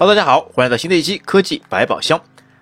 Hello，大家好，欢迎来到新的一期科技百宝箱。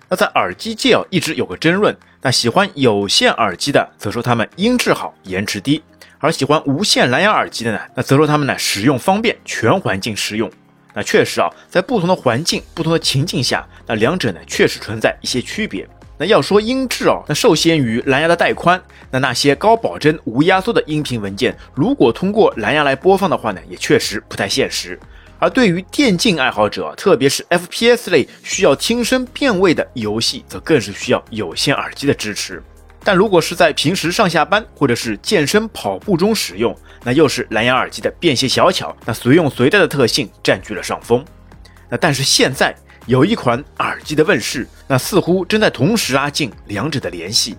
那在耳机界啊，一直有个争论，那喜欢有线耳机的则说它们音质好、延迟低，而喜欢无线蓝牙耳机的呢，那则说它们呢使用方便、全环境适用。那确实啊，在不同的环境、不同的情境下，那两者呢确实存在一些区别。那要说音质哦，那受限于蓝牙的带宽，那那些高保真、无压缩的音频文件，如果通过蓝牙来播放的话呢，也确实不太现实。而对于电竞爱好者，特别是 FPS 类需要听声辨位的游戏，则更是需要有线耳机的支持。但如果是在平时上下班或者是健身跑步中使用，那又是蓝牙耳机的便携小巧、那随用随带的特性占据了上风。那但是现在。有一款耳机的问世，那似乎正在同时拉近两者的联系。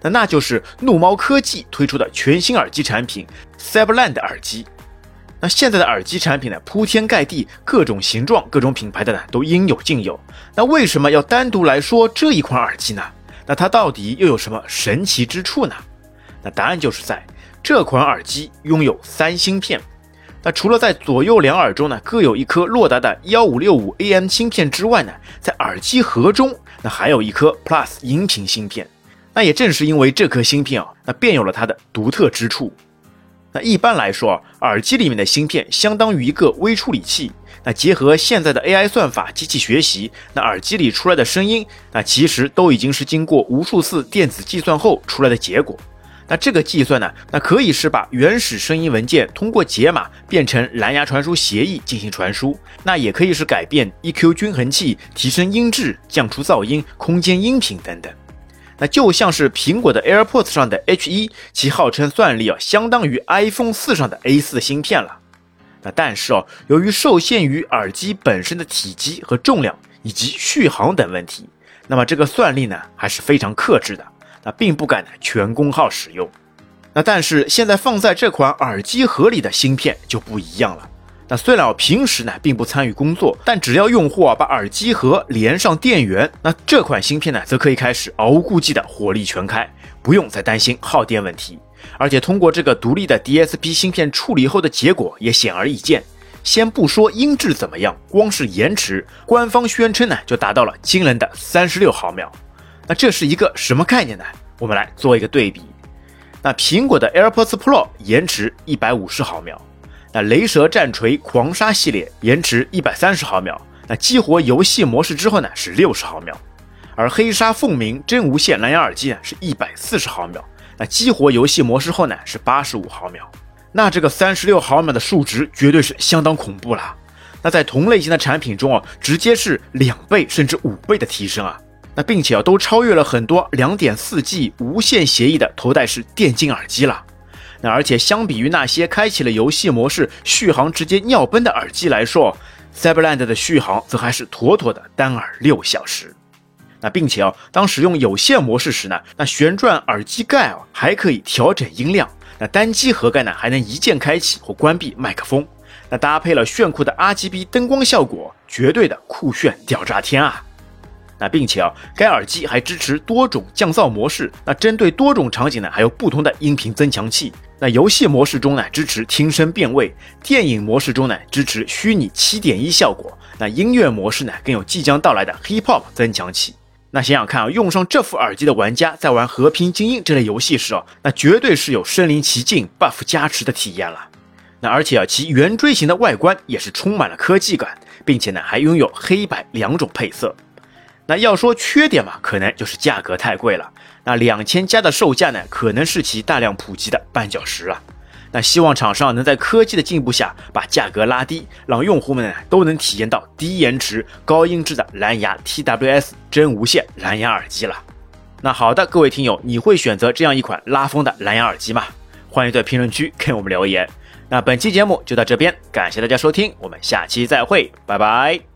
那那就是怒猫科技推出的全新耳机产品 Cyberland 耳机。那现在的耳机产品呢，铺天盖地，各种形状、各种品牌的呢都应有尽有。那为什么要单独来说这一款耳机呢？那它到底又有什么神奇之处呢？那答案就是在这款耳机拥有三芯片。那除了在左右两耳中呢各有一颗洛达的幺五六五 AM 芯片之外呢，在耳机盒中那还有一颗 Plus 音频芯片。那也正是因为这颗芯片啊，那便有了它的独特之处。那一般来说，耳机里面的芯片相当于一个微处理器。那结合现在的 AI 算法、机器学习，那耳机里出来的声音，那其实都已经是经过无数次电子计算后出来的结果。那这个计算呢？那可以是把原始声音文件通过解码变成蓝牙传输协议进行传输，那也可以是改变 EQ 均衡器，提升音质，降出噪音，空间音频等等。那就像是苹果的 AirPods 上的 H1，其号称算力啊相当于 iPhone 四上的 A4 芯片了。那但是哦，由于受限于耳机本身的体积和重量以及续航等问题，那么这个算力呢还是非常克制的。那并不敢全功耗使用，那但是现在放在这款耳机盒里的芯片就不一样了。那虽然我平时呢并不参与工作，但只要用户啊把耳机盒连上电源，那这款芯片呢则可以开始毫无顾忌的火力全开，不用再担心耗电问题。而且通过这个独立的 DSP 芯片处理后的结果也显而易见。先不说音质怎么样，光是延迟，官方宣称呢就达到了惊人的三十六毫秒。那这是一个什么概念呢？我们来做一个对比。那苹果的 AirPods Pro 延迟一百五十毫秒，那雷蛇战锤狂杀系列延迟一百三十毫秒，那激活游戏模式之后呢是六十毫秒，而黑鲨凤鸣真无线蓝牙耳机呢是一百四十毫秒，那激活游戏模式后呢是八十五毫秒。那这个三十六毫秒的数值绝对是相当恐怖了。那在同类型的产品中啊，直接是两倍甚至五倍的提升啊。那并且啊，都超越了很多两点四 G 无线协议的头戴式电竞耳机了。而且相比于那些开启了游戏模式续航直接尿崩的耳机来说，Cyberland 的续航则还是妥妥的单耳六小时。那并且啊，当使用有线模式时呢，那旋转耳机盖啊还可以调整音量。那单机盒盖呢还能一键开启或关闭麦克风。那搭配了炫酷的 RGB 灯光效果，绝对的酷炫屌炸天啊！那并且啊，该耳机还支持多种降噪模式。那针对多种场景呢，还有不同的音频增强器。那游戏模式中呢，支持听声辨位；电影模式中呢，支持虚拟七点一效果。那音乐模式呢，更有即将到来的 Hip Hop 增强器。那想想看啊，用上这副耳机的玩家在玩《和平精英》这类游戏时啊，那绝对是有身临其境、buff 加持的体验了。那而且啊，其圆锥形的外观也是充满了科技感，并且呢，还拥有黑白两种配色。那要说缺点嘛，可能就是价格太贵了。那两千加的售价呢，可能是其大量普及的绊脚石了。那希望厂商能在科技的进步下把价格拉低，让用户们呢都能体验到低延迟、高音质的蓝牙 TWS 真无线蓝牙耳机了。那好的，各位听友，你会选择这样一款拉风的蓝牙耳机吗？欢迎在评论区给我们留言。那本期节目就到这边，感谢大家收听，我们下期再会，拜拜。